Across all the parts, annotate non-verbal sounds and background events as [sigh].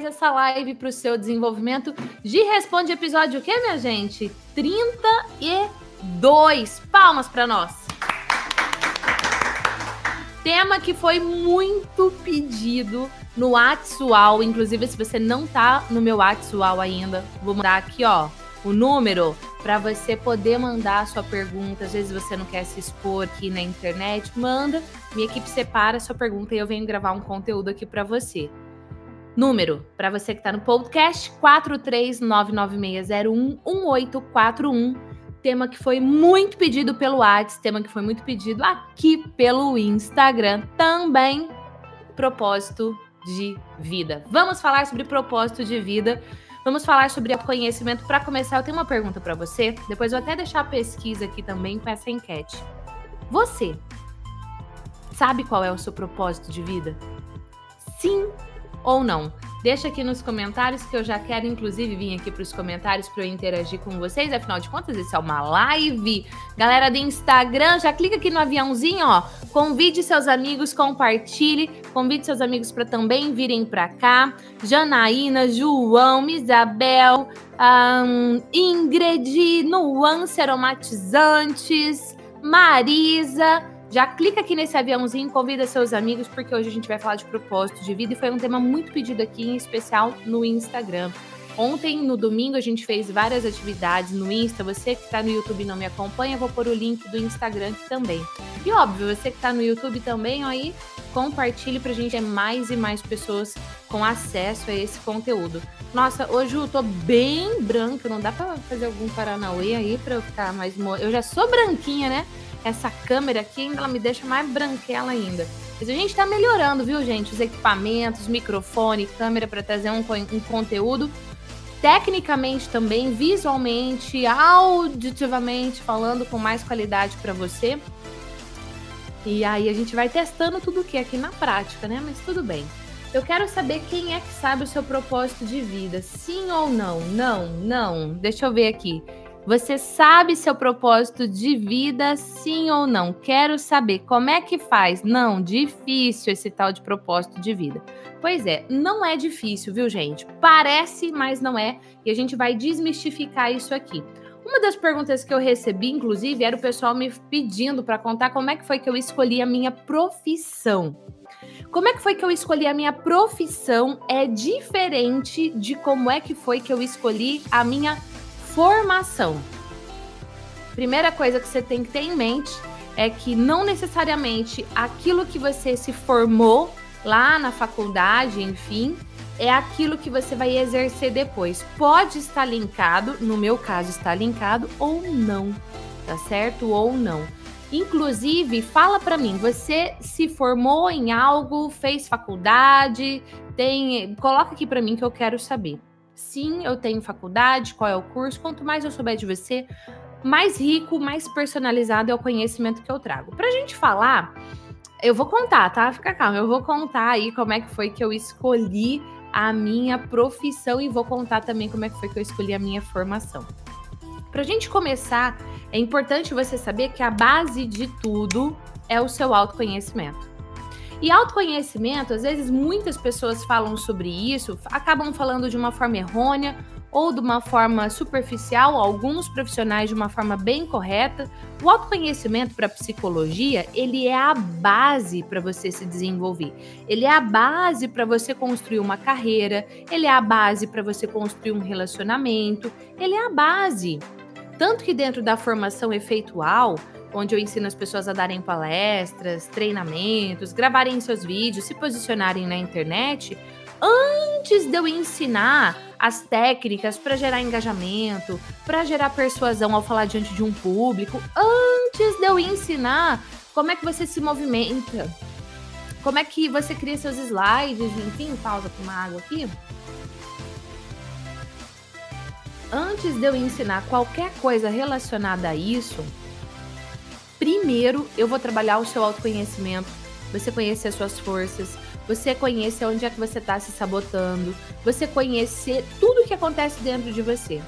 mais essa live para o seu desenvolvimento. De Responde episódio o quê, minha gente? 32. Palmas para nós. Tema que foi muito pedido no WhatsApp, inclusive se você não tá no meu WhatsApp ainda, vou mandar aqui, ó, o número para você poder mandar a sua pergunta. Às vezes você não quer se expor aqui na internet, manda. Minha equipe separa a sua pergunta e eu venho gravar um conteúdo aqui para você. Número para você que está no podcast 43996011841. Tema que foi muito pedido pelo WhatsApp, tema que foi muito pedido aqui pelo Instagram também. Propósito de vida. Vamos falar sobre propósito de vida. Vamos falar sobre autoconhecimento. Para começar, eu tenho uma pergunta para você. Depois eu até deixar a pesquisa aqui também com essa enquete. Você sabe qual é o seu propósito de vida? Sim ou não? Deixa aqui nos comentários que eu já quero, inclusive, vir aqui para os comentários para eu interagir com vocês. Afinal de contas, isso é uma live. Galera do Instagram, já clica aqui no aviãozinho, ó. Convide seus amigos, compartilhe. Convide seus amigos para também virem para cá. Janaína, João, Isabel, um, Ingrid, Nuance Aromatizantes, Marisa. Já clica aqui nesse aviãozinho, convida seus amigos, porque hoje a gente vai falar de propósito de vida e foi um tema muito pedido aqui, em especial no Instagram. Ontem, no domingo, a gente fez várias atividades no Insta. Você que está no YouTube e não me acompanha, vou pôr o link do Instagram aqui também. E óbvio, você que está no YouTube também, aí compartilhe para a gente ter mais e mais pessoas com acesso a esse conteúdo. Nossa, hoje eu tô bem branca, não dá para fazer algum paranauê aí para eu ficar mais... Eu já sou branquinha, né? Essa câmera aqui ainda ela me deixa mais branquela ainda. Mas a gente está melhorando, viu, gente? Os equipamentos, microfone, câmera para trazer um, um conteúdo. Tecnicamente também, visualmente, auditivamente, falando com mais qualidade para você. E aí a gente vai testando tudo o que aqui na prática, né? Mas tudo bem. Eu quero saber quem é que sabe o seu propósito de vida. Sim ou não? Não, não. Deixa eu ver aqui. Você sabe seu propósito de vida, sim ou não? Quero saber como é que faz. Não, difícil esse tal de propósito de vida. Pois é, não é difícil, viu, gente? Parece, mas não é. E a gente vai desmistificar isso aqui. Uma das perguntas que eu recebi, inclusive, era o pessoal me pedindo para contar como é que foi que eu escolhi a minha profissão. Como é que foi que eu escolhi a minha profissão é diferente de como é que foi que eu escolhi a minha formação. Primeira coisa que você tem que ter em mente é que não necessariamente aquilo que você se formou lá na faculdade, enfim, é aquilo que você vai exercer depois. Pode estar linkado, no meu caso está linkado ou não, tá certo? Ou não. Inclusive, fala para mim, você se formou em algo, fez faculdade, tem, coloca aqui para mim que eu quero saber. Sim, eu tenho faculdade, qual é o curso. Quanto mais eu souber de você, mais rico, mais personalizado é o conhecimento que eu trago. Pra gente falar, eu vou contar, tá? Fica calma, eu vou contar aí como é que foi que eu escolhi a minha profissão e vou contar também como é que foi que eu escolhi a minha formação. Pra gente começar, é importante você saber que a base de tudo é o seu autoconhecimento. E autoconhecimento, às vezes muitas pessoas falam sobre isso, acabam falando de uma forma errônea ou de uma forma superficial, alguns profissionais de uma forma bem correta. O autoconhecimento para psicologia, ele é a base para você se desenvolver. Ele é a base para você construir uma carreira, ele é a base para você construir um relacionamento, ele é a base. Tanto que dentro da formação efeitual, onde eu ensino as pessoas a darem palestras, treinamentos, gravarem seus vídeos, se posicionarem na internet, antes de eu ensinar as técnicas para gerar engajamento, para gerar persuasão ao falar diante de um público, antes de eu ensinar como é que você se movimenta, como é que você cria seus slides, enfim, pausa para uma água aqui. Antes de eu ensinar qualquer coisa relacionada a isso, primeiro eu vou trabalhar o seu autoconhecimento, você conhecer as suas forças, você conhecer onde é que você está se sabotando, você conhecer tudo o que acontece dentro de você.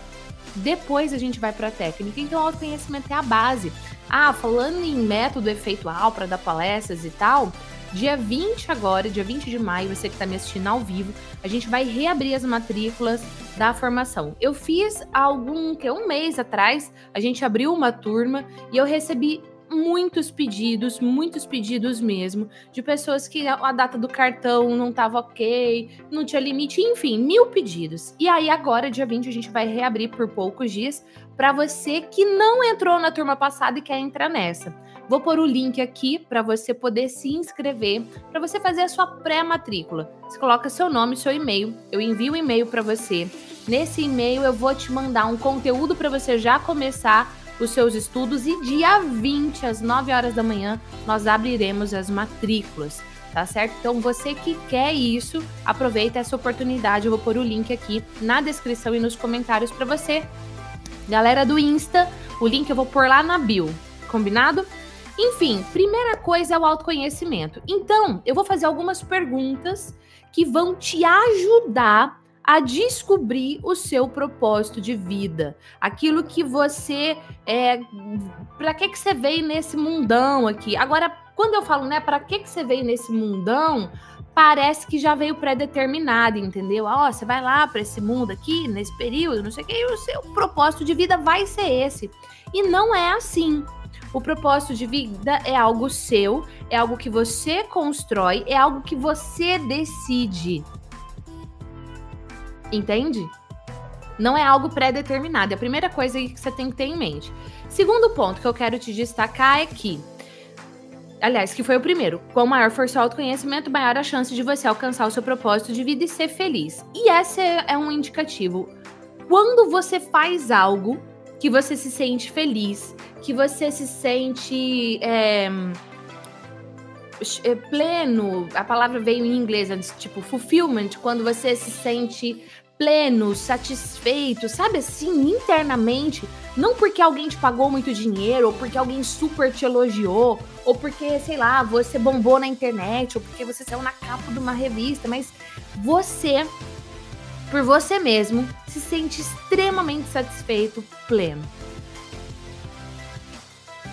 Depois a gente vai para a técnica. Então, o autoconhecimento é a base. Ah, falando em método efeitual para dar palestras e tal, Dia 20 agora, dia 20 de maio, você que está me assistindo ao vivo, a gente vai reabrir as matrículas da formação. Eu fiz algum, que um mês atrás, a gente abriu uma turma e eu recebi muitos pedidos, muitos pedidos mesmo, de pessoas que a data do cartão não estava ok, não tinha limite, enfim, mil pedidos. E aí agora, dia 20, a gente vai reabrir por poucos dias para você que não entrou na turma passada e quer entrar nessa. Vou pôr o link aqui para você poder se inscrever, para você fazer a sua pré-matrícula. Você coloca seu nome, seu e-mail, eu envio o um e-mail para você. Nesse e-mail eu vou te mandar um conteúdo para você já começar os seus estudos e dia 20 às 9 horas da manhã nós abriremos as matrículas, tá certo? Então você que quer isso, aproveita essa oportunidade, eu vou pôr o link aqui na descrição e nos comentários para você. Galera do Insta, o link eu vou pôr lá na bio, combinado? Enfim, primeira coisa é o autoconhecimento. Então, eu vou fazer algumas perguntas que vão te ajudar a descobrir o seu propósito de vida, aquilo que você é, para que que você veio nesse mundão aqui. Agora, quando eu falo, né, para que que você veio nesse mundão, parece que já veio pré-determinado, entendeu? Ó, oh, você vai lá para esse mundo aqui, nesse período, não sei o que, e o seu propósito de vida vai ser esse. E não é assim. O propósito de vida é algo seu, é algo que você constrói, é algo que você decide. Entende? Não é algo pré-determinado. É a primeira coisa que você tem que ter em mente. Segundo ponto que eu quero te destacar é que, aliás, que foi o primeiro, quanto maior for seu autoconhecimento, maior a chance de você alcançar o seu propósito de vida e ser feliz. E esse é um indicativo. Quando você faz algo que você se sente feliz, que você se sente é, pleno, a palavra veio em inglês, é tipo fulfillment, quando você se sente pleno, satisfeito, sabe assim, internamente, não porque alguém te pagou muito dinheiro, ou porque alguém super te elogiou, ou porque, sei lá, você bombou na internet, ou porque você saiu na capa de uma revista, mas você, por você mesmo, se sente extremamente satisfeito, pleno.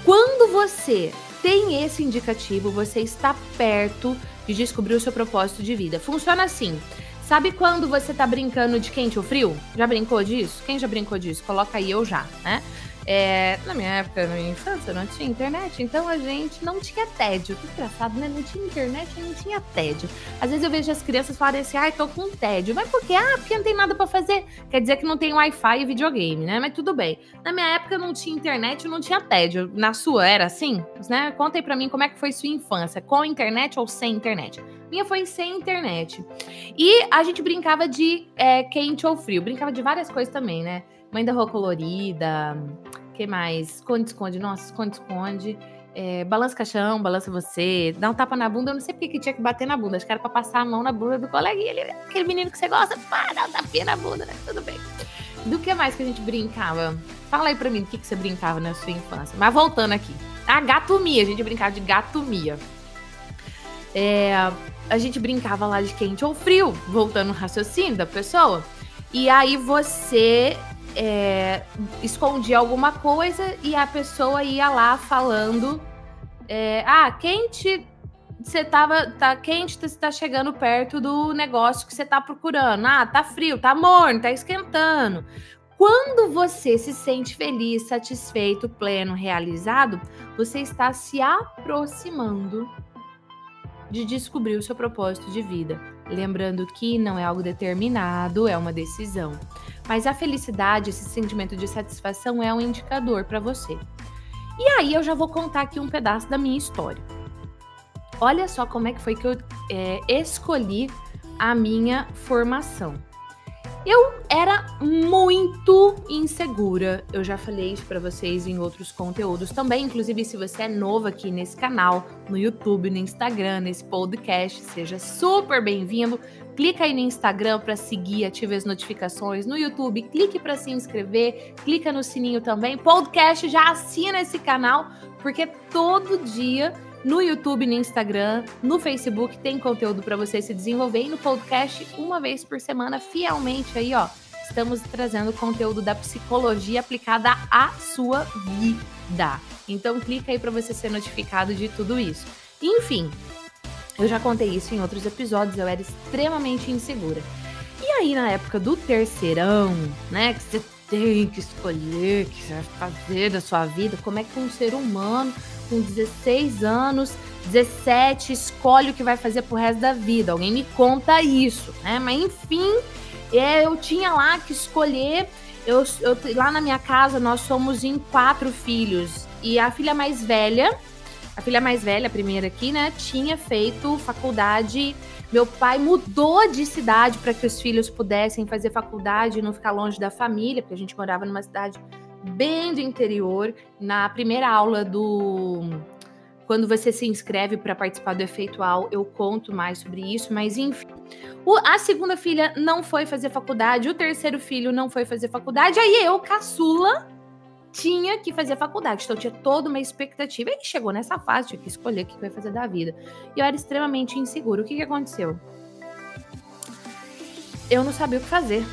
Quando você tem esse indicativo, você está perto de descobrir o seu propósito de vida. Funciona assim. Sabe quando você tá brincando de quente ou frio? Já brincou disso? Quem já brincou disso? Coloca aí eu já, né? É, na minha época, na minha infância, não tinha internet, então a gente não tinha tédio. Que engraçado, né? Não tinha internet e não tinha tédio. Às vezes eu vejo as crianças falarem assim, ai, tô com tédio. Mas por quê? Ah, porque não tem nada para fazer. Quer dizer que não tem Wi-Fi e videogame, né? Mas tudo bem. Na minha época não tinha internet e não tinha tédio. Na sua era assim? Né? Conta aí pra mim como é que foi sua infância. Com internet ou sem internet? Minha foi sem internet. E a gente brincava de é, quente ou frio. Brincava de várias coisas também, né? Mãe da Rua Colorida. que mais? Esconde-esconde. Nossa, esconde-esconde. É, balança caixão, balança você, dá um tapa na bunda. Eu não sei porque que tinha que bater na bunda. Acho que era pra passar a mão na bunda do coleguinha. Ele, aquele menino que você gosta, pá, dá um tapinha na bunda, né? Tudo bem. Do que mais que a gente brincava? Fala aí pra mim do que, que você brincava na sua infância. Mas voltando aqui. Ah, gatomia. A gente brincava de gatomia. É, a gente brincava lá de quente ou frio, voltando no raciocínio da pessoa. E aí você é, escondia alguma coisa e a pessoa ia lá falando: é, Ah, quente. Você tava. Tá quente, você tá chegando perto do negócio que você tá procurando. Ah, tá frio, tá morno, tá esquentando. Quando você se sente feliz, satisfeito, pleno, realizado, você está se aproximando de descobrir o seu propósito de vida. Lembrando que não é algo determinado, é uma decisão. Mas a felicidade, esse sentimento de satisfação é um indicador para você. E aí eu já vou contar aqui um pedaço da minha história. Olha só como é que foi que eu é, escolhi a minha formação. Eu era muito insegura. Eu já falei isso para vocês em outros conteúdos também. Inclusive, se você é novo aqui nesse canal, no YouTube, no Instagram, nesse podcast, seja super bem-vindo. Clica aí no Instagram para seguir, ative as notificações. No YouTube, clique para se inscrever, clica no sininho também. Podcast, já assina esse canal, porque todo dia no YouTube, no Instagram, no Facebook tem conteúdo para você se desenvolver e no podcast uma vez por semana, fielmente aí, ó. Estamos trazendo conteúdo da psicologia aplicada à sua vida. Então clica aí para você ser notificado de tudo isso. Enfim, Eu já contei isso em outros episódios, eu era extremamente insegura. E aí, na época do terceirão, né, que você tem que escolher o que você vai fazer da sua vida, como é que um ser humano com 16 anos, 17, escolhe o que vai fazer pro resto da vida? Alguém me conta isso, né? Mas enfim, eu tinha lá que escolher. Eu, eu, lá na minha casa, nós somos em quatro filhos. E a filha mais velha, a filha mais velha, a primeira aqui, né, tinha feito faculdade. Meu pai mudou de cidade para que os filhos pudessem fazer faculdade e não ficar longe da família, porque a gente morava numa cidade bem do interior. Na primeira aula do quando você se inscreve para participar do efeitual, eu conto mais sobre isso, mas enfim. O, a segunda filha não foi fazer faculdade, o terceiro filho não foi fazer faculdade, aí eu, caçula, tinha que fazer faculdade. Então tinha toda uma expectativa. E chegou nessa fase, tinha que escolher o que vai fazer da vida. E eu era extremamente insegura. O que, que aconteceu? Eu não sabia o que fazer.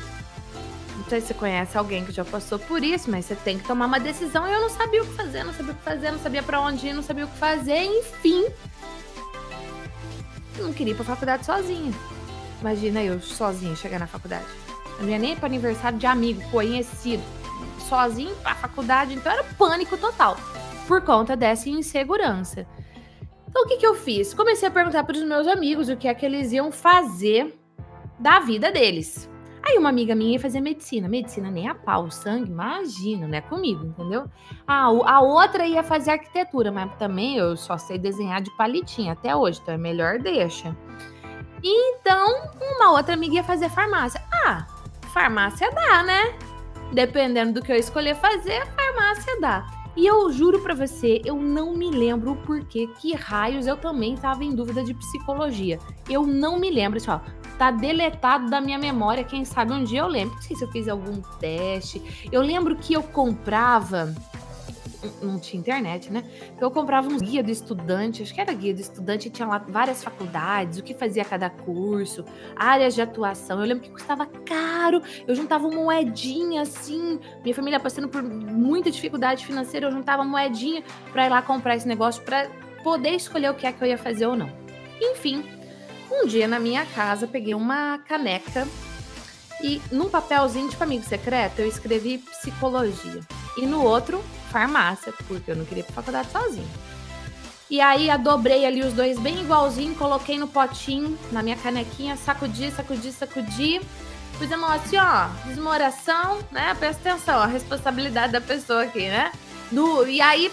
Sei se você conhece alguém que já passou por isso, mas você tem que tomar uma decisão. E eu não sabia o que fazer, não sabia o que fazer, não sabia para onde ir, não sabia o que fazer. Enfim, não queria ir pra faculdade sozinha. Imagina eu sozinha chegar na faculdade. Não ia nem para aniversário de amigo, conhecido sozinho pra faculdade, então era pânico total, por conta dessa insegurança. Então o que, que eu fiz? Comecei a perguntar para os meus amigos o que é que eles iam fazer da vida deles. Aí uma amiga minha ia fazer medicina. Medicina nem a pau, sangue, imagina, né? Comigo, entendeu? A, a outra ia fazer arquitetura, mas também eu só sei desenhar de palitinho até hoje, então é melhor deixa. Então, uma outra amiga ia fazer farmácia. Ah, farmácia dá, né? Dependendo do que eu escolher fazer, farmácia dá. E eu juro para você, eu não me lembro o porquê, que raios eu também estava em dúvida de psicologia. Eu não me lembro, assim, ó, tá deletado da minha memória, quem sabe um dia eu lembro. Não sei se eu fiz algum teste. Eu lembro que eu comprava não tinha internet, né? Então eu comprava um guia do estudante, acho que era guia do estudante, tinha lá várias faculdades, o que fazia cada curso, áreas de atuação. Eu lembro que custava caro, eu juntava moedinha assim, minha família passando por muita dificuldade financeira, eu juntava moedinha para ir lá comprar esse negócio para poder escolher o que é que eu ia fazer ou não. Enfim, um dia na minha casa peguei uma caneca e num papelzinho de amigo secreto eu escrevi psicologia e no outro farmácia, porque eu não queria ir pra faculdade sozinho. E aí eu dobrei ali os dois bem igualzinho, coloquei no potinho, na minha canequinha, sacudi, sacudi, sacudi. Fiz a mão assim, ó, desmoração, né? Presta atenção, a responsabilidade da pessoa aqui, né? Do, e aí,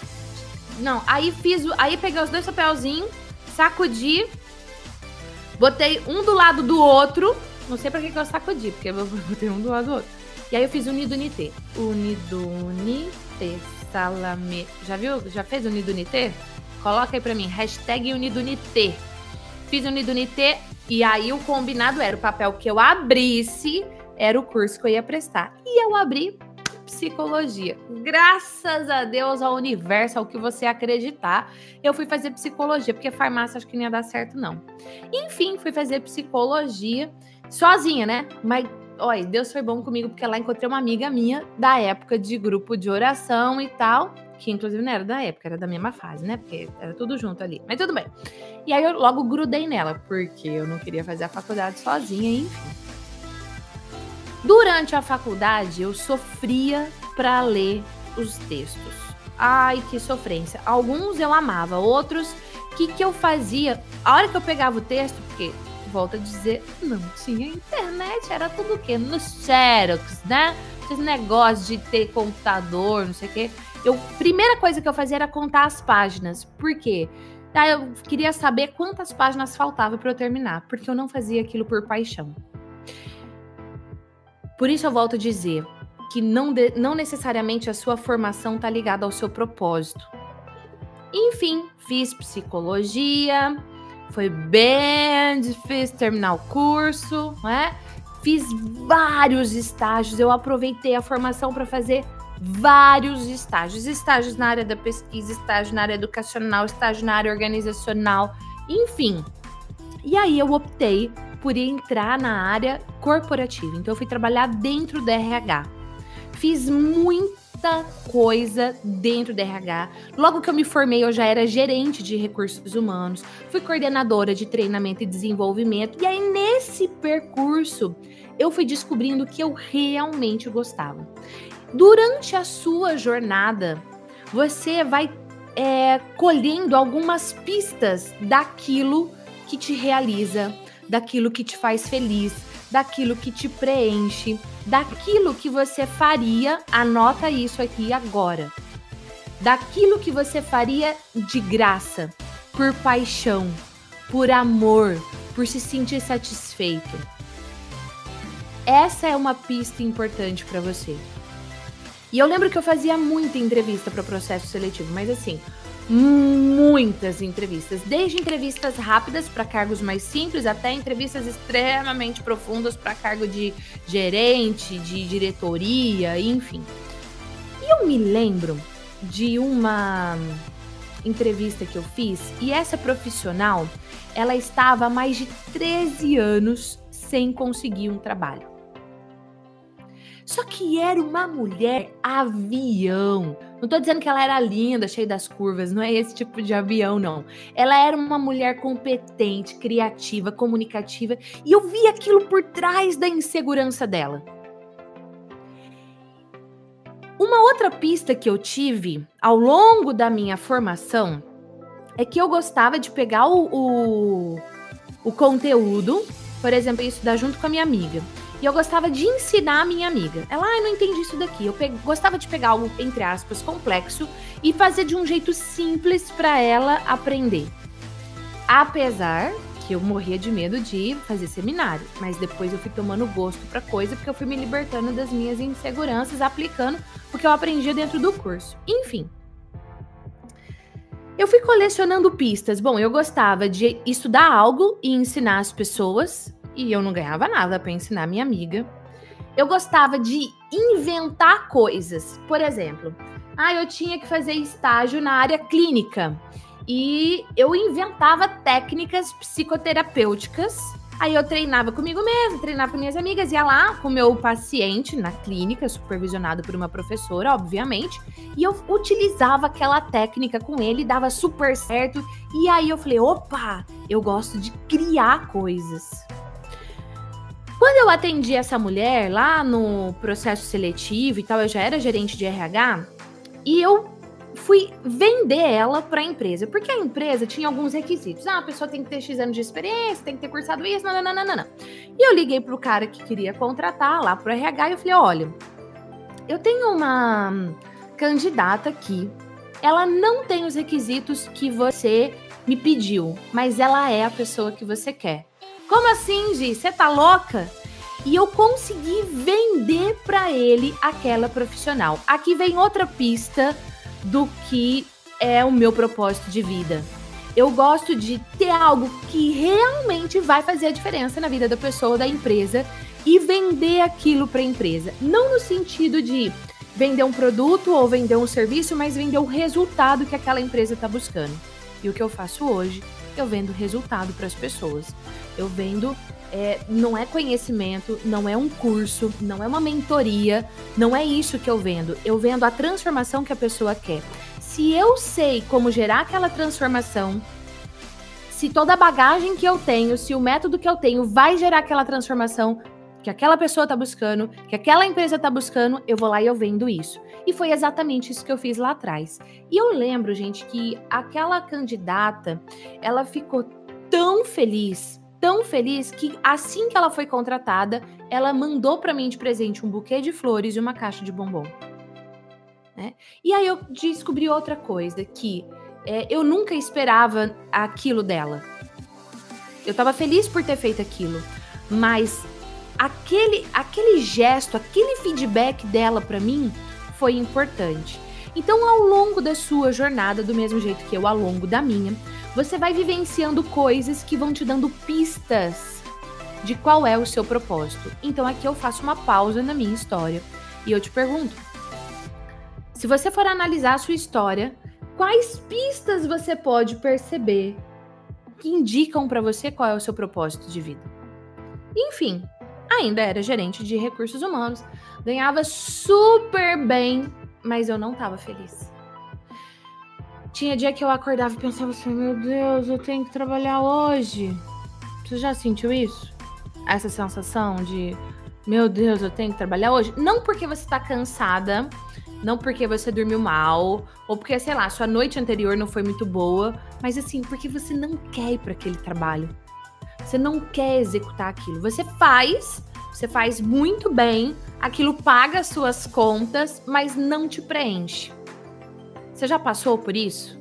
não, aí fiz, aí peguei os dois papelzinhos, sacudi, botei um do lado do outro, não sei pra que, que eu sacudi, porque eu botei um do lado do outro. E aí eu fiz Unidunité. Unidunité. Salame. Já viu? Já fez Unidunité? Coloca aí pra mim. Hashtag Unidunité. Fiz Unidunité e aí o combinado era o papel que eu abrisse era o curso que eu ia prestar. E eu abri psicologia. Graças a Deus, ao universo, ao que você acreditar, eu fui fazer psicologia, porque farmácia acho que não ia dar certo, não. Enfim, fui fazer psicologia sozinha, né? Mas Olha, Deus foi bom comigo porque lá encontrei uma amiga minha da época de grupo de oração e tal, que inclusive não era da época, era da mesma fase, né? Porque era tudo junto ali. Mas tudo bem. E aí eu logo grudei nela, porque eu não queria fazer a faculdade sozinha, enfim. Durante a faculdade, eu sofria para ler os textos. Ai, que sofrência. Alguns eu amava, outros, o que, que eu fazia? A hora que eu pegava o texto, porque volto a dizer, não tinha internet, era tudo o quê? No Xerox, né? Esse negócio de ter computador, não sei o quê. Eu, primeira coisa que eu fazia era contar as páginas. Por quê? Aí eu queria saber quantas páginas faltava para eu terminar, porque eu não fazia aquilo por paixão. Por isso eu volto a dizer que não, de, não necessariamente a sua formação está ligada ao seu propósito. Enfim, fiz psicologia, foi bem difícil terminar o curso, né? Fiz vários estágios, eu aproveitei a formação para fazer vários estágios, estágios na área da pesquisa, estágio na área educacional, estágio na área organizacional, enfim. E aí eu optei por entrar na área corporativa. Então eu fui trabalhar dentro do RH. Fiz muita coisa dentro da RH. Logo que eu me formei, eu já era gerente de recursos humanos, fui coordenadora de treinamento e desenvolvimento. E aí, nesse percurso, eu fui descobrindo que eu realmente gostava. Durante a sua jornada, você vai é, colhendo algumas pistas daquilo que te realiza, daquilo que te faz feliz, daquilo que te preenche, daquilo que você faria, anota isso aqui agora. Daquilo que você faria de graça, por paixão, por amor, por se sentir satisfeito. Essa é uma pista importante para você. E eu lembro que eu fazia muita entrevista para o processo seletivo, mas assim, muitas entrevistas, desde entrevistas rápidas para cargos mais simples até entrevistas extremamente profundas para cargo de gerente, de diretoria, enfim. E eu me lembro de uma entrevista que eu fiz e essa profissional, ela estava há mais de 13 anos sem conseguir um trabalho. Só que era uma mulher avião. Não tô dizendo que ela era linda, cheia das curvas, não é esse tipo de avião, não. Ela era uma mulher competente, criativa, comunicativa, e eu vi aquilo por trás da insegurança dela. Uma outra pista que eu tive ao longo da minha formação é que eu gostava de pegar o, o, o conteúdo, por exemplo, estudar junto com a minha amiga. E eu gostava de ensinar a minha amiga. Ela, ah, eu não entendi isso daqui. Eu gostava de pegar algo, entre aspas, complexo e fazer de um jeito simples para ela aprender. Apesar que eu morria de medo de fazer seminário, mas depois eu fui tomando gosto para coisa porque eu fui me libertando das minhas inseguranças, aplicando o que eu aprendi dentro do curso. Enfim, eu fui colecionando pistas. Bom, eu gostava de estudar algo e ensinar as pessoas e eu não ganhava nada para ensinar minha amiga. Eu gostava de inventar coisas. Por exemplo, ah, eu tinha que fazer estágio na área clínica e eu inventava técnicas psicoterapêuticas. Aí eu treinava comigo mesma, treinava com minhas amigas, ia lá com o meu paciente na clínica, supervisionado por uma professora, obviamente, e eu utilizava aquela técnica com ele, dava super certo. E aí eu falei: opa, eu gosto de criar coisas. Quando eu atendi essa mulher lá no processo seletivo e tal, eu já era gerente de RH e eu fui vender ela para a empresa, porque a empresa tinha alguns requisitos. Ah, a pessoa tem que ter X anos de experiência, tem que ter cursado isso, não, não, não, não, não. E eu liguei pro cara que queria contratar lá pro RH e eu falei: olha, eu tenho uma candidata aqui, ela não tem os requisitos que você me pediu, mas ela é a pessoa que você quer. Como assim, Gi? Você tá louca? E eu consegui vender para ele aquela profissional. Aqui vem outra pista do que é o meu propósito de vida. Eu gosto de ter algo que realmente vai fazer a diferença na vida da pessoa, da empresa e vender aquilo para a empresa. Não no sentido de vender um produto ou vender um serviço, mas vender o resultado que aquela empresa está buscando. E o que eu faço hoje, eu vendo resultado para as pessoas. Eu vendo, é, não é conhecimento, não é um curso, não é uma mentoria, não é isso que eu vendo. Eu vendo a transformação que a pessoa quer. Se eu sei como gerar aquela transformação, se toda a bagagem que eu tenho, se o método que eu tenho vai gerar aquela transformação que aquela pessoa está buscando, que aquela empresa está buscando, eu vou lá e eu vendo isso. E foi exatamente isso que eu fiz lá atrás. E eu lembro, gente, que aquela candidata, ela ficou tão feliz, tão feliz que assim que ela foi contratada, ela mandou para mim de presente um buquê de flores e uma caixa de bombom. Né? E aí eu descobri outra coisa que é, eu nunca esperava aquilo dela. Eu estava feliz por ter feito aquilo, mas aquele aquele gesto, aquele feedback dela para mim foi importante. Então, ao longo da sua jornada, do mesmo jeito que eu ao longo da minha, você vai vivenciando coisas que vão te dando pistas de qual é o seu propósito. Então aqui eu faço uma pausa na minha história e eu te pergunto: se você for analisar a sua história, quais pistas você pode perceber que indicam para você qual é o seu propósito de vida? Enfim, ainda era gerente de recursos humanos, ganhava super bem mas eu não estava feliz. Tinha dia que eu acordava e pensava assim: meu Deus, eu tenho que trabalhar hoje. Você já sentiu isso? Essa sensação de, meu Deus, eu tenho que trabalhar hoje? Não porque você tá cansada, não porque você dormiu mal, ou porque, sei lá, sua noite anterior não foi muito boa, mas assim, porque você não quer ir para aquele trabalho. Você não quer executar aquilo. Você faz, você faz muito bem, aquilo paga as suas contas, mas não te preenche. Você já passou por isso?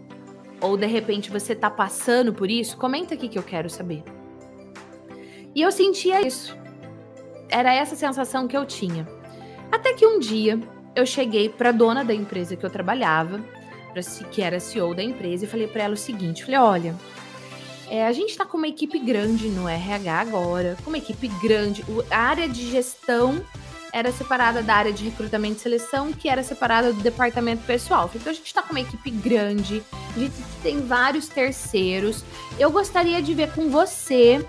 Ou de repente você tá passando por isso? Comenta aqui que eu quero saber. E eu sentia isso. Era essa sensação que eu tinha. Até que um dia eu cheguei para dona da empresa que eu trabalhava, que era CEO da empresa, e falei para ela o seguinte: falei, olha, é, a gente está com uma equipe grande no RH agora, com uma equipe grande. a área de gestão era separada da área de recrutamento e seleção, que era separada do departamento pessoal. Então a gente está com uma equipe grande, a gente tem vários terceiros. Eu gostaria de ver com você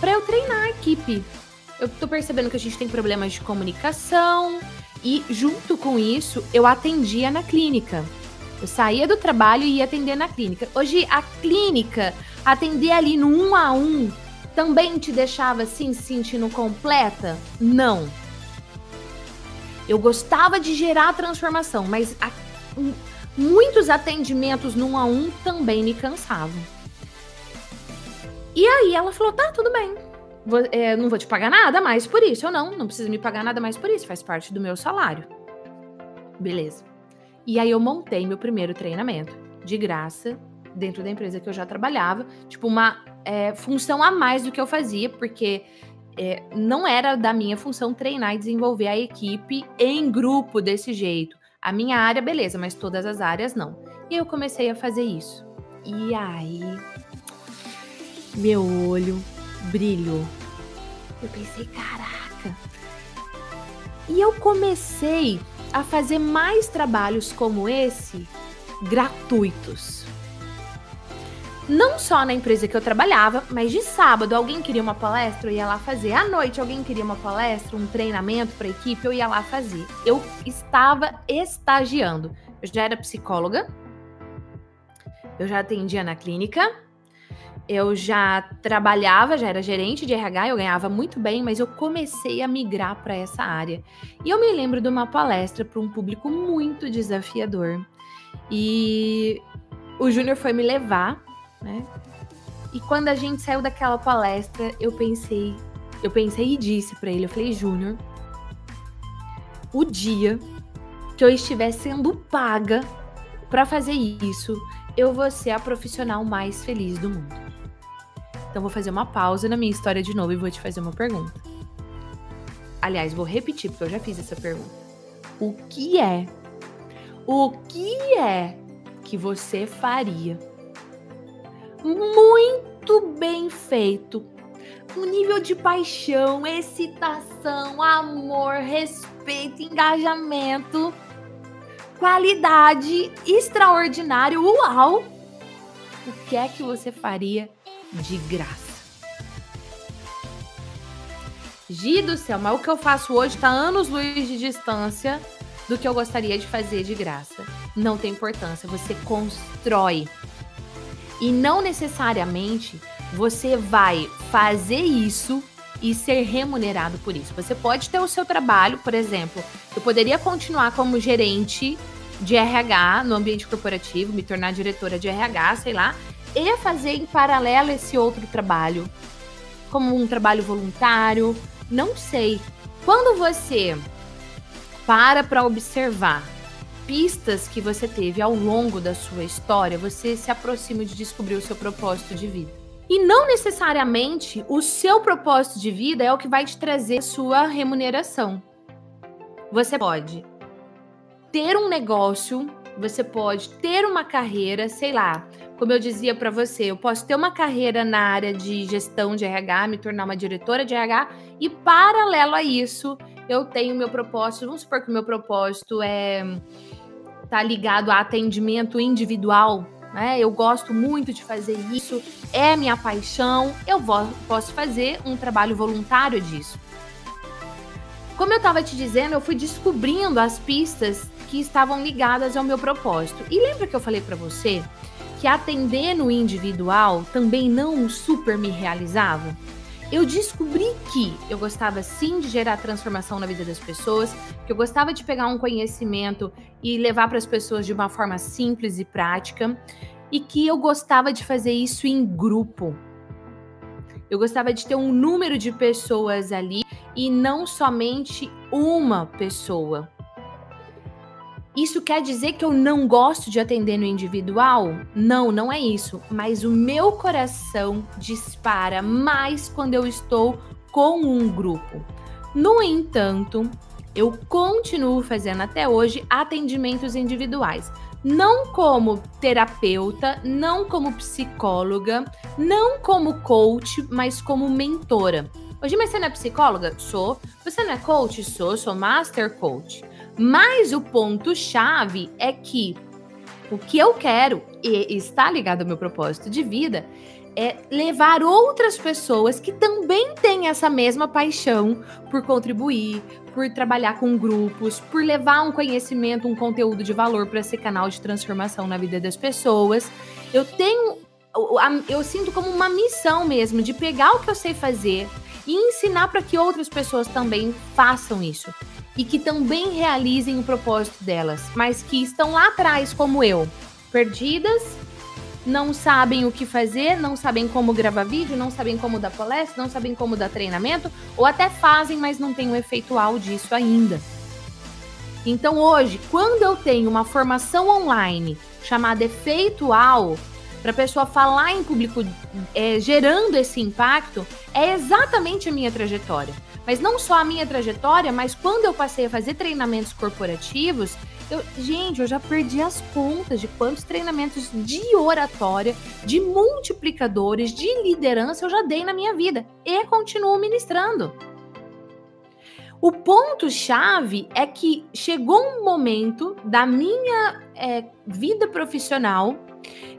para eu treinar a equipe. Eu tô percebendo que a gente tem problemas de comunicação, e junto com isso, eu atendia na clínica. Eu saía do trabalho e ia atender na clínica. Hoje, a clínica, atender ali no um a um, também te deixava assim, se sentindo completa? Não. Eu gostava de gerar transformação, mas a, muitos atendimentos no um a um também me cansavam. E aí ela falou: tá, tudo bem vou, é, não vou te pagar nada mais por isso. Eu não, não precisa me pagar nada mais por isso, faz parte do meu salário. Beleza. E aí eu montei meu primeiro treinamento de graça dentro da empresa que eu já trabalhava, tipo uma é, função a mais do que eu fazia, porque é, não era da minha função treinar e desenvolver a equipe em grupo desse jeito. A minha área, beleza, mas todas as áreas não. E eu comecei a fazer isso. E aí, meu olho brilho. Eu pensei, caraca. E eu comecei a fazer mais trabalhos como esse gratuitos. Não só na empresa que eu trabalhava, mas de sábado alguém queria uma palestra, eu ia lá fazer. À noite alguém queria uma palestra, um treinamento para equipe, eu ia lá fazer. Eu estava estagiando. Eu já era psicóloga, eu já atendia na clínica, eu já trabalhava, já era gerente de RH, eu ganhava muito bem, mas eu comecei a migrar para essa área. E eu me lembro de uma palestra para um público muito desafiador. E o Júnior foi me levar, né? E quando a gente saiu daquela palestra, eu pensei, eu pensei e disse para ele, eu falei, Júnior, o dia que eu estiver sendo paga para fazer isso, eu vou ser a profissional mais feliz do mundo. Então vou fazer uma pausa na minha história de novo e vou te fazer uma pergunta. Aliás, vou repetir porque eu já fiz essa pergunta. O que é? O que é que você faria? Muito bem feito. Um nível de paixão, excitação, amor, respeito, engajamento, qualidade extraordinário. Uau! O que é que você faria de graça. Gi do céu, mas o que eu faço hoje está anos luz de distância do que eu gostaria de fazer de graça. Não tem importância, você constrói. E não necessariamente você vai fazer isso e ser remunerado por isso. Você pode ter o seu trabalho, por exemplo, eu poderia continuar como gerente de RH no ambiente corporativo, me tornar diretora de RH, sei lá, e fazer em paralelo esse outro trabalho, como um trabalho voluntário, não sei. Quando você para para observar pistas que você teve ao longo da sua história, você se aproxima de descobrir o seu propósito de vida. E não necessariamente o seu propósito de vida é o que vai te trazer sua remuneração. Você pode ter um negócio, você pode ter uma carreira, sei lá, como eu dizia para você, eu posso ter uma carreira na área de gestão de RH, me tornar uma diretora de RH e paralelo a isso, eu tenho meu propósito, vamos supor que o meu propósito é tá ligado a atendimento individual, né? Eu gosto muito de fazer isso, é minha paixão, eu vou, posso fazer um trabalho voluntário disso. Como eu estava te dizendo, eu fui descobrindo as pistas que estavam ligadas ao meu propósito. E lembra que eu falei para você que atender no individual também não super me realizava? Eu descobri que eu gostava sim de gerar transformação na vida das pessoas, que eu gostava de pegar um conhecimento e levar para as pessoas de uma forma simples e prática, e que eu gostava de fazer isso em grupo. Eu gostava de ter um número de pessoas ali e não somente uma pessoa. Isso quer dizer que eu não gosto de atender no individual? Não, não é isso. Mas o meu coração dispara mais quando eu estou com um grupo. No entanto, eu continuo fazendo até hoje atendimentos individuais não como terapeuta, não como psicóloga, não como coach, mas como mentora. Hoje, mas você não é psicóloga? Sou. Você não é coach? Sou, sou master coach. Mas o ponto-chave é que o que eu quero, e está ligado ao meu propósito de vida, é levar outras pessoas que também têm essa mesma paixão por contribuir, por trabalhar com grupos, por levar um conhecimento, um conteúdo de valor para esse canal de transformação na vida das pessoas. Eu tenho, eu sinto como uma missão mesmo de pegar o que eu sei fazer e ensinar para que outras pessoas também façam isso e que também realizem o propósito delas, mas que estão lá atrás como eu, perdidas não sabem o que fazer, não sabem como gravar vídeo, não sabem como dar palestra, não sabem como dar treinamento, ou até fazem, mas não tem o efeitual disso ainda. Então hoje, quando eu tenho uma formação online chamada efeitual, para a pessoa falar em público é, gerando esse impacto, é exatamente a minha trajetória. Mas não só a minha trajetória, mas quando eu passei a fazer treinamentos corporativos, eu, gente, eu já perdi as contas de quantos treinamentos de oratória, de multiplicadores, de liderança eu já dei na minha vida e continuo ministrando. O ponto-chave é que chegou um momento da minha é, vida profissional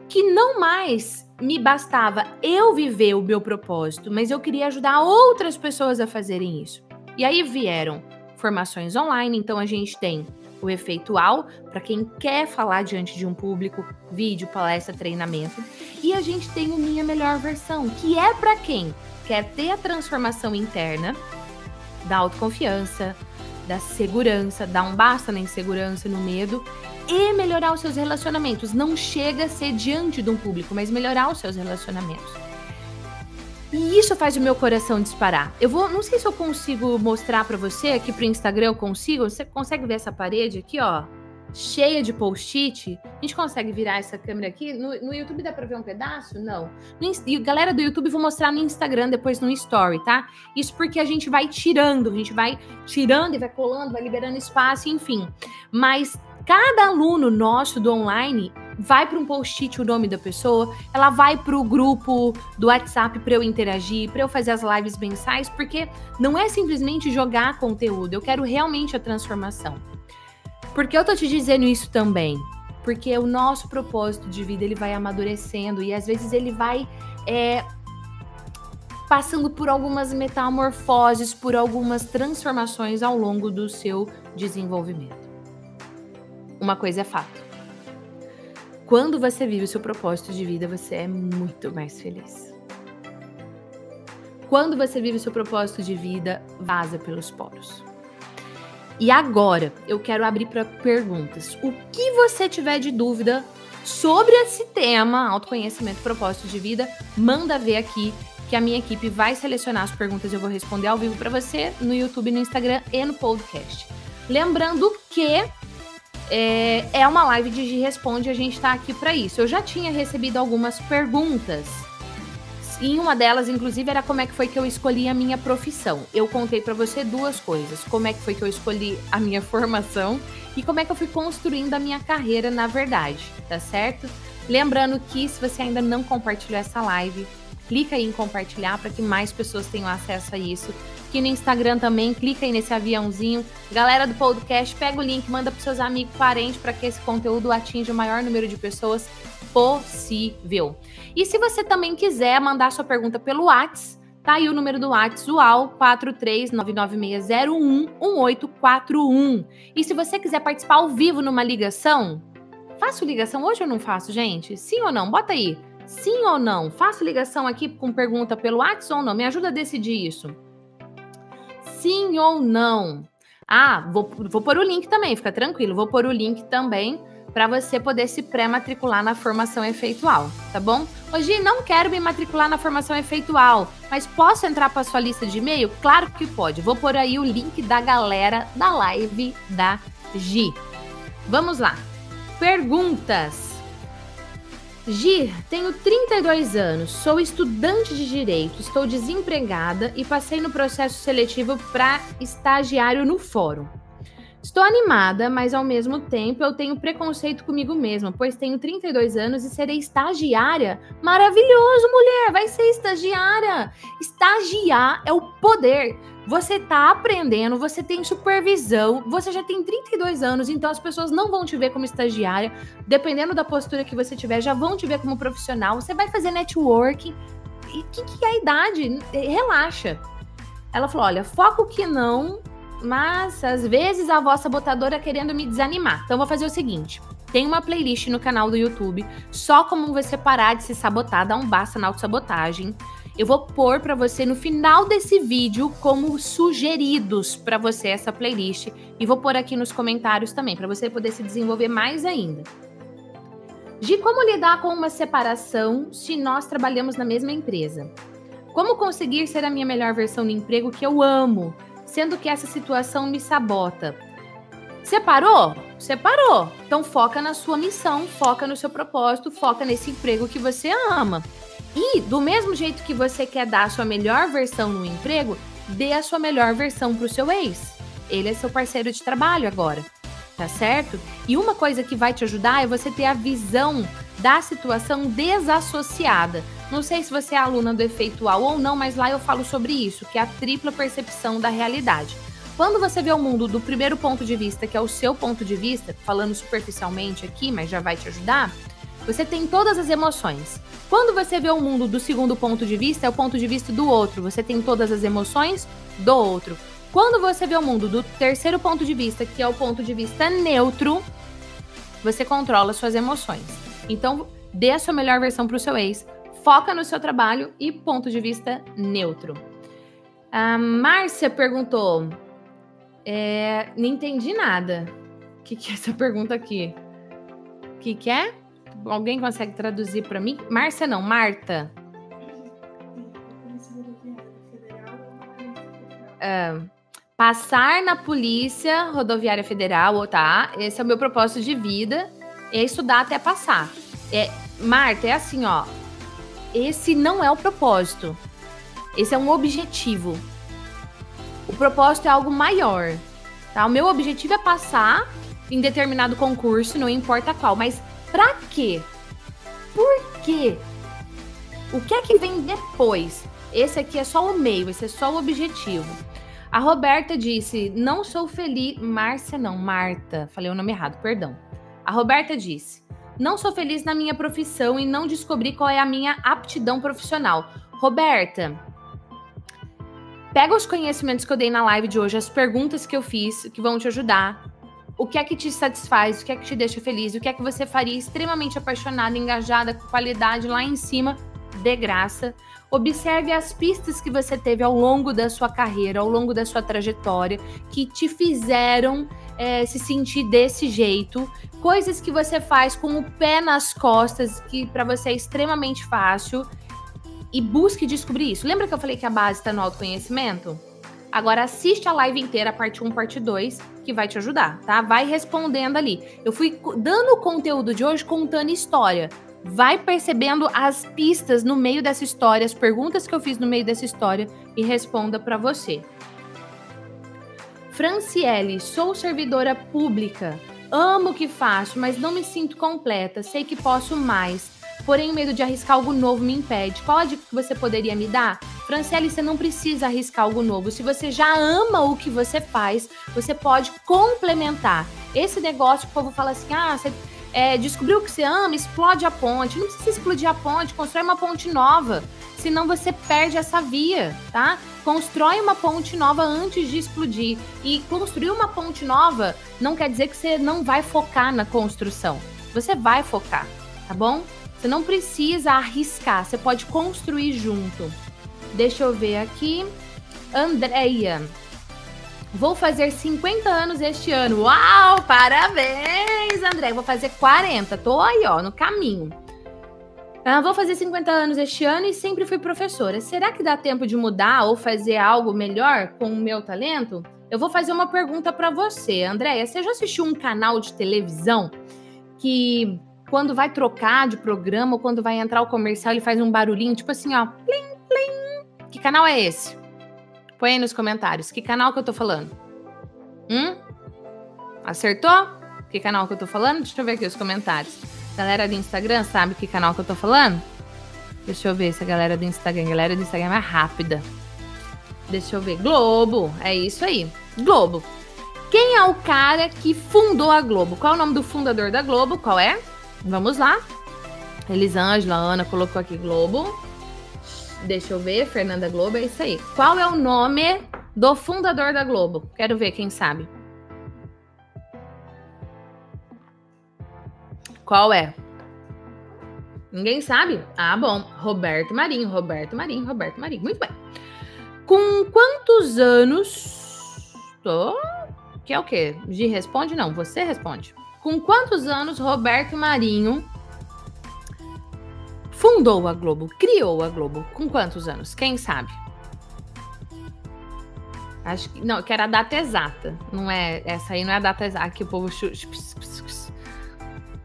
que não mais me bastava eu viver o meu propósito, mas eu queria ajudar outras pessoas a fazerem isso. E aí vieram formações online, então a gente tem o efeitual, para quem quer falar diante de um público, vídeo, palestra, treinamento. E a gente tem o Minha Melhor Versão, que é para quem quer ter a transformação interna da autoconfiança, da segurança, dar um basta na insegurança, no medo e melhorar os seus relacionamentos. Não chega a ser diante de um público, mas melhorar os seus relacionamentos. E isso faz o meu coração disparar. Eu vou, não sei se eu consigo mostrar para você aqui pro Instagram, eu consigo. Você consegue ver essa parede aqui, ó? Cheia de post-it. A gente consegue virar essa câmera aqui? No, no YouTube dá para ver um pedaço? Não. No, e galera do YouTube, vou mostrar no Instagram depois no Story, tá? Isso porque a gente vai tirando, a gente vai tirando e vai colando, vai liberando espaço, enfim. Mas cada aluno nosso do online vai para um post-it o nome da pessoa, ela vai para o grupo do WhatsApp para eu interagir, para eu fazer as lives mensais, porque não é simplesmente jogar conteúdo, eu quero realmente a transformação. Porque eu tô te dizendo isso também? Porque o nosso propósito de vida ele vai amadurecendo e às vezes ele vai é, passando por algumas metamorfoses, por algumas transformações ao longo do seu desenvolvimento. Uma coisa é fato quando você vive o seu propósito de vida, você é muito mais feliz. Quando você vive o seu propósito de vida, vaza pelos poros. E agora, eu quero abrir para perguntas. O que você tiver de dúvida sobre esse tema, autoconhecimento, propósito de vida, manda ver aqui que a minha equipe vai selecionar as perguntas e eu vou responder ao vivo para você no YouTube, no Instagram e no podcast. Lembrando que é, é uma live de Gi Responde, a gente está aqui para isso. Eu já tinha recebido algumas perguntas. E uma delas, inclusive, era como é que foi que eu escolhi a minha profissão. Eu contei para você duas coisas: como é que foi que eu escolhi a minha [laughs] formação e como é que eu fui construindo a minha carreira, na verdade, tá certo? Lembrando que se você ainda não compartilhou essa live, clica aí em compartilhar para que mais pessoas tenham acesso a isso. Aqui no Instagram também, clica aí nesse aviãozinho. Galera do podcast, pega o link, manda para seus amigos, parentes, para que esse conteúdo atinja o maior número de pessoas possível. E se você também quiser mandar sua pergunta pelo WhatsApp, Tá aí o número do WhatsApp, UAU 43996011841. E se você quiser participar ao vivo numa ligação, faço ligação hoje ou não faço, gente? Sim ou não? Bota aí. Sim ou não? Faço ligação aqui com pergunta pelo WhatsApp ou não? Me ajuda a decidir isso. Sim ou não? Ah, vou, vou pôr o link também, fica tranquilo. Vou pôr o link também para você poder se pré-matricular na formação efeitual, tá bom? Hoje não quero me matricular na formação efeitual, mas posso entrar para sua lista de e-mail? Claro que pode. Vou pôr aí o link da galera da live da Gi. Vamos lá. Perguntas. Gi, tenho 32 anos, sou estudante de direito, estou desempregada e passei no processo seletivo para estagiário no fórum. Estou animada, mas ao mesmo tempo eu tenho preconceito comigo mesma, pois tenho 32 anos e serei estagiária. Maravilhoso, mulher, vai ser estagiária. Estagiar é o poder. Você tá aprendendo, você tem supervisão, você já tem 32 anos, então as pessoas não vão te ver como estagiária. Dependendo da postura que você tiver, já vão te ver como profissional. Você vai fazer networking. E o que, que é a idade? Relaxa. Ela falou: olha, foco que não, mas às vezes a vossa botadora querendo me desanimar. Então vou fazer o seguinte: tem uma playlist no canal do YouTube só como você parar de se sabotar, dá um basta na autossabotagem. Eu vou pôr para você no final desse vídeo como sugeridos para você essa playlist e vou pôr aqui nos comentários também para você poder se desenvolver mais ainda. De como lidar com uma separação se nós trabalhamos na mesma empresa? Como conseguir ser a minha melhor versão no emprego que eu amo, sendo que essa situação me sabota. Separou? Separou. Então foca na sua missão, foca no seu propósito, foca nesse emprego que você ama. E do mesmo jeito que você quer dar a sua melhor versão no emprego, dê a sua melhor versão para o seu ex. Ele é seu parceiro de trabalho agora, tá certo? E uma coisa que vai te ajudar é você ter a visão da situação desassociada. Não sei se você é aluna do efeitual ou não, mas lá eu falo sobre isso, que é a tripla percepção da realidade. Quando você vê o mundo do primeiro ponto de vista, que é o seu ponto de vista, falando superficialmente aqui, mas já vai te ajudar, você tem todas as emoções. Quando você vê o mundo do segundo ponto de vista, é o ponto de vista do outro, você tem todas as emoções do outro. Quando você vê o mundo do terceiro ponto de vista, que é o ponto de vista neutro, você controla suas emoções. Então, dê a sua melhor versão para o seu ex, foca no seu trabalho e ponto de vista neutro. A Márcia perguntou: é, não entendi nada. O que, que é essa pergunta aqui? O que, que é? Alguém consegue traduzir para mim? Márcia não, Marta. É, passar na Polícia Rodoviária Federal, tá? Esse é o meu propósito de vida, é estudar até passar. É, Marta, é assim, ó esse não é o propósito. Esse é um objetivo. O propósito é algo maior. Tá? O meu objetivo é passar em determinado concurso, não importa qual, mas para quê? Por quê? O que é que vem depois? Esse aqui é só o meio, esse é só o objetivo. A Roberta disse: Não sou feliz. Márcia, não, Marta. Falei o nome errado, perdão. A Roberta disse: não sou feliz na minha profissão e não descobri qual é a minha aptidão profissional. Roberta, pega os conhecimentos que eu dei na live de hoje, as perguntas que eu fiz, que vão te ajudar. O que é que te satisfaz, o que é que te deixa feliz, o que é que você faria extremamente apaixonada, engajada, com qualidade lá em cima, de graça. Observe as pistas que você teve ao longo da sua carreira, ao longo da sua trajetória, que te fizeram é, se sentir desse jeito, coisas que você faz com o pé nas costas, que para você é extremamente fácil, e busque descobrir isso. Lembra que eu falei que a base está no autoconhecimento? Agora assiste a live inteira, parte 1, parte 2, que vai te ajudar, tá? Vai respondendo ali. Eu fui dando o conteúdo de hoje contando história. Vai percebendo as pistas no meio dessa história, as perguntas que eu fiz no meio dessa história e responda para você. Franciele, sou servidora pública. Amo o que faço, mas não me sinto completa. Sei que posso mais. Porém, o medo de arriscar algo novo me impede. Qual a dica que você poderia me dar? Franciele, você não precisa arriscar algo novo. Se você já ama o que você faz, você pode complementar. Esse negócio, o povo fala assim: ah, você é, descobriu o que você ama, explode a ponte. Não precisa explodir a ponte, constrói uma ponte nova. Senão você perde essa via, tá? Constrói uma ponte nova antes de explodir. E construir uma ponte nova não quer dizer que você não vai focar na construção. Você vai focar, tá bom? Você não precisa arriscar, você pode construir junto. Deixa eu ver aqui. Andreia. Vou fazer 50 anos este ano. Uau! Parabéns, André. Vou fazer 40. Tô aí, ó, no caminho. Ah, vou fazer 50 anos este ano e sempre fui professora. Será que dá tempo de mudar ou fazer algo melhor com o meu talento? Eu vou fazer uma pergunta para você, Andréia. Você já assistiu um canal de televisão que quando vai trocar de programa ou quando vai entrar o comercial, ele faz um barulhinho, tipo assim, ó, plim, plim. Que canal é esse? Põe aí nos comentários. Que canal que eu tô falando? Hum? Acertou? Que canal que eu tô falando? Deixa eu ver aqui os comentários. Galera do Instagram, sabe que canal que eu tô falando? Deixa eu ver se a galera do Instagram. Galera do Instagram é mais rápida. Deixa eu ver. Globo. É isso aí. Globo. Quem é o cara que fundou a Globo? Qual é o nome do fundador da Globo? Qual é? Vamos lá. Elisângela, Ana colocou aqui Globo. Deixa eu ver, Fernanda Globo, é isso aí. Qual é o nome do fundador da Globo? Quero ver, quem sabe. Qual é? Ninguém sabe? Ah, bom. Roberto Marinho, Roberto Marinho, Roberto Marinho. Muito bem. Com quantos anos. Tô... Que é o quê? Gi responde? Não, você responde. Com quantos anos Roberto Marinho fundou a Globo, criou a Globo. Com quantos anos? Quem sabe? Acho que não, que era a data exata. Não é essa aí, não é a data exata que o povo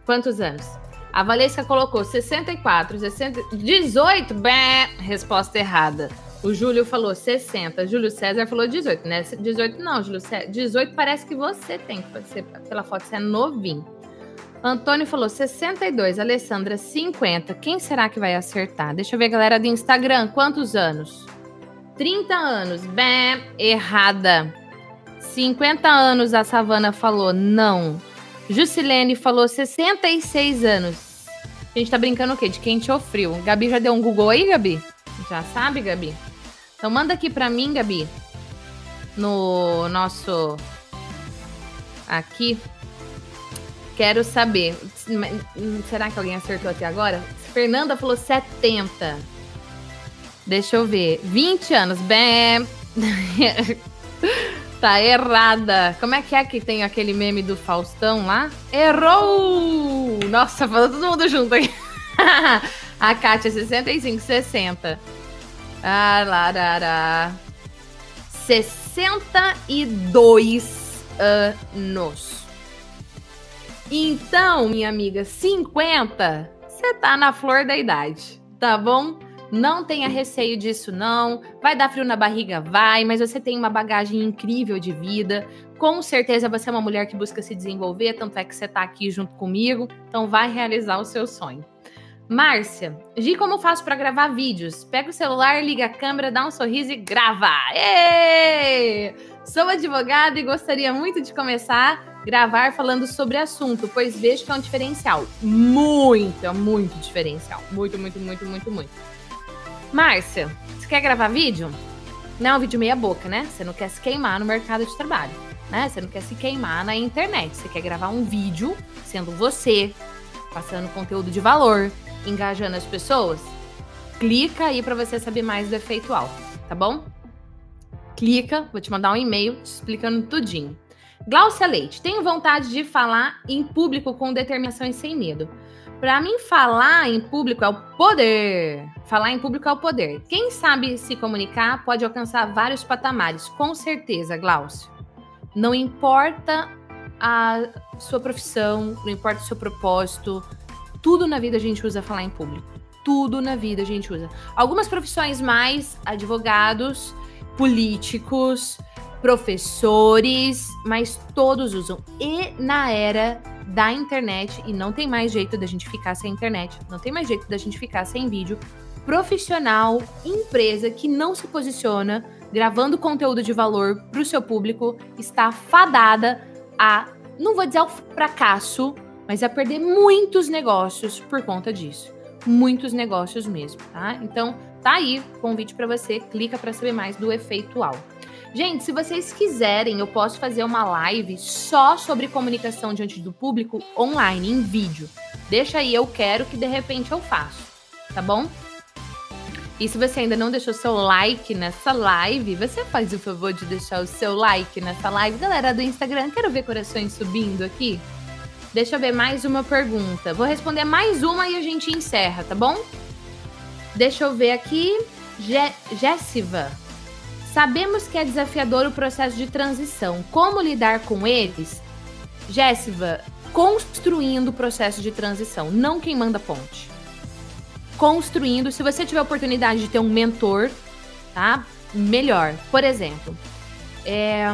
Quantos anos? A Valesca colocou 64, 60, 18, bé, resposta errada. O Júlio falou 60, Júlio César falou 18, né? 18 não, Júlio César. 18 parece que você tem, pela foto você é novinho. Antônio falou 62, Alessandra 50. Quem será que vai acertar? Deixa eu ver, galera do Instagram, quantos anos? 30 anos. Bem, errada. 50 anos a Savana falou não. Jusilene falou 66 anos. A gente tá brincando o quê? De quente ou frio? Gabi já deu um Google aí, Gabi? Já sabe, Gabi? Então manda aqui pra mim, Gabi. No nosso. Aqui, Quero saber. Será que alguém acertou até agora? Fernanda falou 70. Deixa eu ver. 20 anos. Bem. [laughs] tá errada. Como é que é que tem aquele meme do Faustão lá? Errou! Nossa, falou todo mundo junto aqui. [laughs] A Kátia, 65, 60. Ah, larará. 62 anos. Então, minha amiga, 50, você tá na flor da idade, tá bom? Não tenha receio disso, não. Vai dar frio na barriga? Vai, mas você tem uma bagagem incrível de vida. Com certeza você é uma mulher que busca se desenvolver, tanto é que você tá aqui junto comigo. Então vai realizar o seu sonho. Márcia, Gi, como faço para gravar vídeos? Pega o celular, liga a câmera, dá um sorriso e grava. Êêê! Sou advogada e gostaria muito de começar gravar falando sobre assunto, pois vejo que é um diferencial. Muito, é muito diferencial. Muito, muito, muito, muito, muito. Márcia, você quer gravar vídeo? Não é um vídeo meia boca, né? Você não quer se queimar no mercado de trabalho, né? Você não quer se queimar na internet. Você quer gravar um vídeo sendo você, passando conteúdo de valor, engajando as pessoas? Clica aí para você saber mais do efeito alto, tá bom? Clica, vou te mandar um e-mail te explicando tudinho. Glaucia Leite, tenho vontade de falar em público com determinação e sem medo. Para mim, falar em público é o poder. Falar em público é o poder. Quem sabe se comunicar pode alcançar vários patamares, com certeza, Glaucio. Não importa a sua profissão, não importa o seu propósito, tudo na vida a gente usa falar em público. Tudo na vida a gente usa. Algumas profissões mais, advogados, políticos, professores, mas todos usam. E na era da internet, e não tem mais jeito da gente ficar sem internet, não tem mais jeito da gente ficar sem vídeo, profissional, empresa que não se posiciona gravando conteúdo de valor para o seu público está fadada a, não vou dizer ao fracasso, mas ia perder muitos negócios por conta disso. Muitos negócios mesmo, tá? Então, tá aí convite para você, clica para saber mais do efeito UAU. Gente, se vocês quiserem, eu posso fazer uma live só sobre comunicação diante do público online, em vídeo. Deixa aí, eu quero que de repente eu faço, tá bom? E se você ainda não deixou seu like nessa live, você faz o favor de deixar o seu like nessa live. Galera do Instagram, quero ver corações subindo aqui. Deixa eu ver mais uma pergunta. Vou responder mais uma e a gente encerra, tá bom? Deixa eu ver aqui. Jéssiva. Sabemos que é desafiador o processo de transição. Como lidar com eles? Jéssiva, construindo o processo de transição, não quem manda ponte construindo. Se você tiver a oportunidade de ter um mentor, tá? Melhor. Por exemplo, é...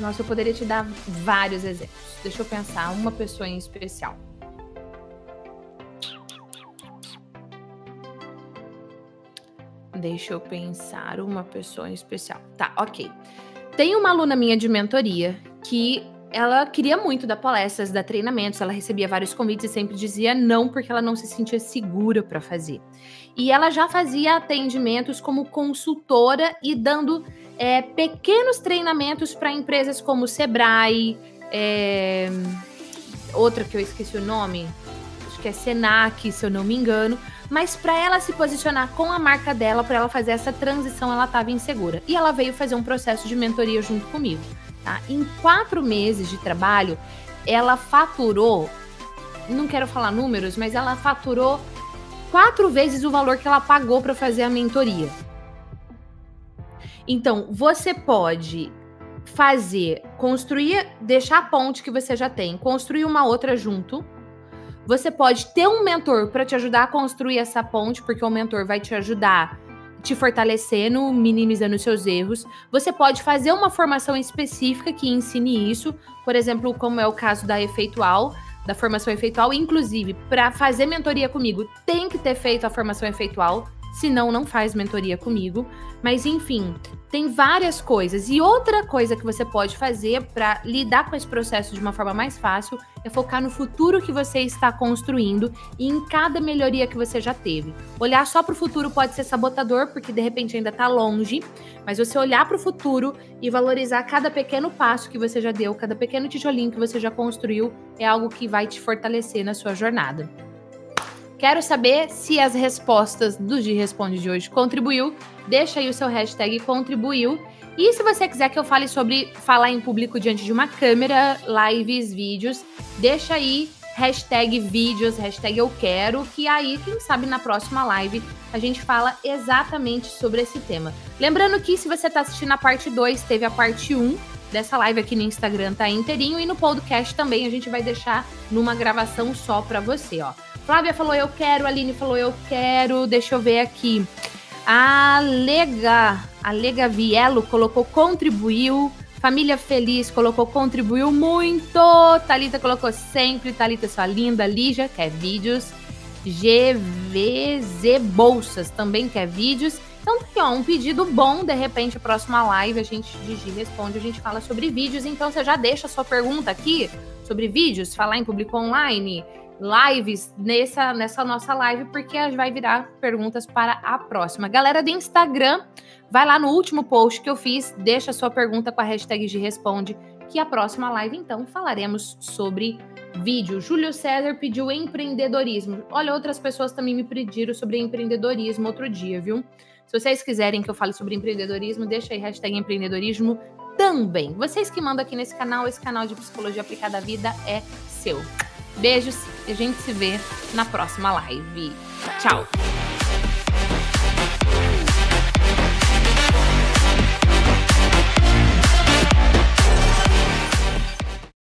nossa, eu poderia te dar vários exemplos. Deixa eu pensar, uma pessoa em especial. Deixa eu pensar uma pessoa em especial. Tá, ok. Tem uma aluna minha de mentoria que ela queria muito dar palestras, dar treinamentos, ela recebia vários convites e sempre dizia não porque ela não se sentia segura para fazer. E ela já fazia atendimentos como consultora e dando é, pequenos treinamentos para empresas como Sebrae, é, outra que eu esqueci o nome, acho que é Senac, se eu não me engano. Mas para ela se posicionar com a marca dela, para ela fazer essa transição, ela estava insegura. E ela veio fazer um processo de mentoria junto comigo. Tá? Em quatro meses de trabalho, ela faturou, não quero falar números, mas ela faturou quatro vezes o valor que ela pagou para fazer a mentoria. Então, você pode fazer, construir, deixar a ponte que você já tem, construir uma outra junto. Você pode ter um mentor para te ajudar a construir essa ponte, porque o mentor vai te ajudar te fortalecendo, minimizando seus erros. Você pode fazer uma formação específica que ensine isso, por exemplo, como é o caso da Efeitual, da formação efeitual. Inclusive, para fazer mentoria comigo, tem que ter feito a formação efeitual senão não faz mentoria comigo. Mas enfim, tem várias coisas. E outra coisa que você pode fazer para lidar com esse processo de uma forma mais fácil é focar no futuro que você está construindo e em cada melhoria que você já teve. Olhar só para o futuro pode ser sabotador, porque de repente ainda está longe, mas você olhar para o futuro e valorizar cada pequeno passo que você já deu, cada pequeno tijolinho que você já construiu, é algo que vai te fortalecer na sua jornada. Quero saber se as respostas do G Responde de hoje contribuiu. Deixa aí o seu hashtag contribuiu. E se você quiser que eu fale sobre falar em público diante de uma câmera, lives, vídeos, deixa aí hashtag vídeos, hashtag eu quero, que aí, quem sabe, na próxima live a gente fala exatamente sobre esse tema. Lembrando que se você está assistindo a parte 2, teve a parte 1 um dessa live aqui no Instagram, tá inteirinho, e no podcast também a gente vai deixar numa gravação só para você, ó. Flávia falou eu quero, Aline falou eu quero. Deixa eu ver aqui. A Lega, a Lega Vielo colocou contribuiu. Família Feliz colocou contribuiu muito. Talita colocou sempre. Talita sua linda. Lígia quer vídeos. GVZ Bolsas também quer vídeos. Então tem ó, um pedido bom, de repente, a próxima live a gente Gigi responde, a gente fala sobre vídeos. Então você já deixa a sua pergunta aqui sobre vídeos, falar em público online, lives nessa, nessa nossa live, porque vai virar perguntas para a próxima. Galera do Instagram, vai lá no último post que eu fiz, deixa sua pergunta com a hashtag de responde, que a próxima live, então, falaremos sobre vídeo. Júlio César pediu empreendedorismo. Olha, outras pessoas também me pediram sobre empreendedorismo outro dia, viu? Se vocês quiserem que eu fale sobre empreendedorismo, deixa aí hashtag empreendedorismo também. Vocês que mandam aqui nesse canal, esse canal de Psicologia Aplicada à Vida é seu. Beijos e a gente se vê na próxima live. Tchau!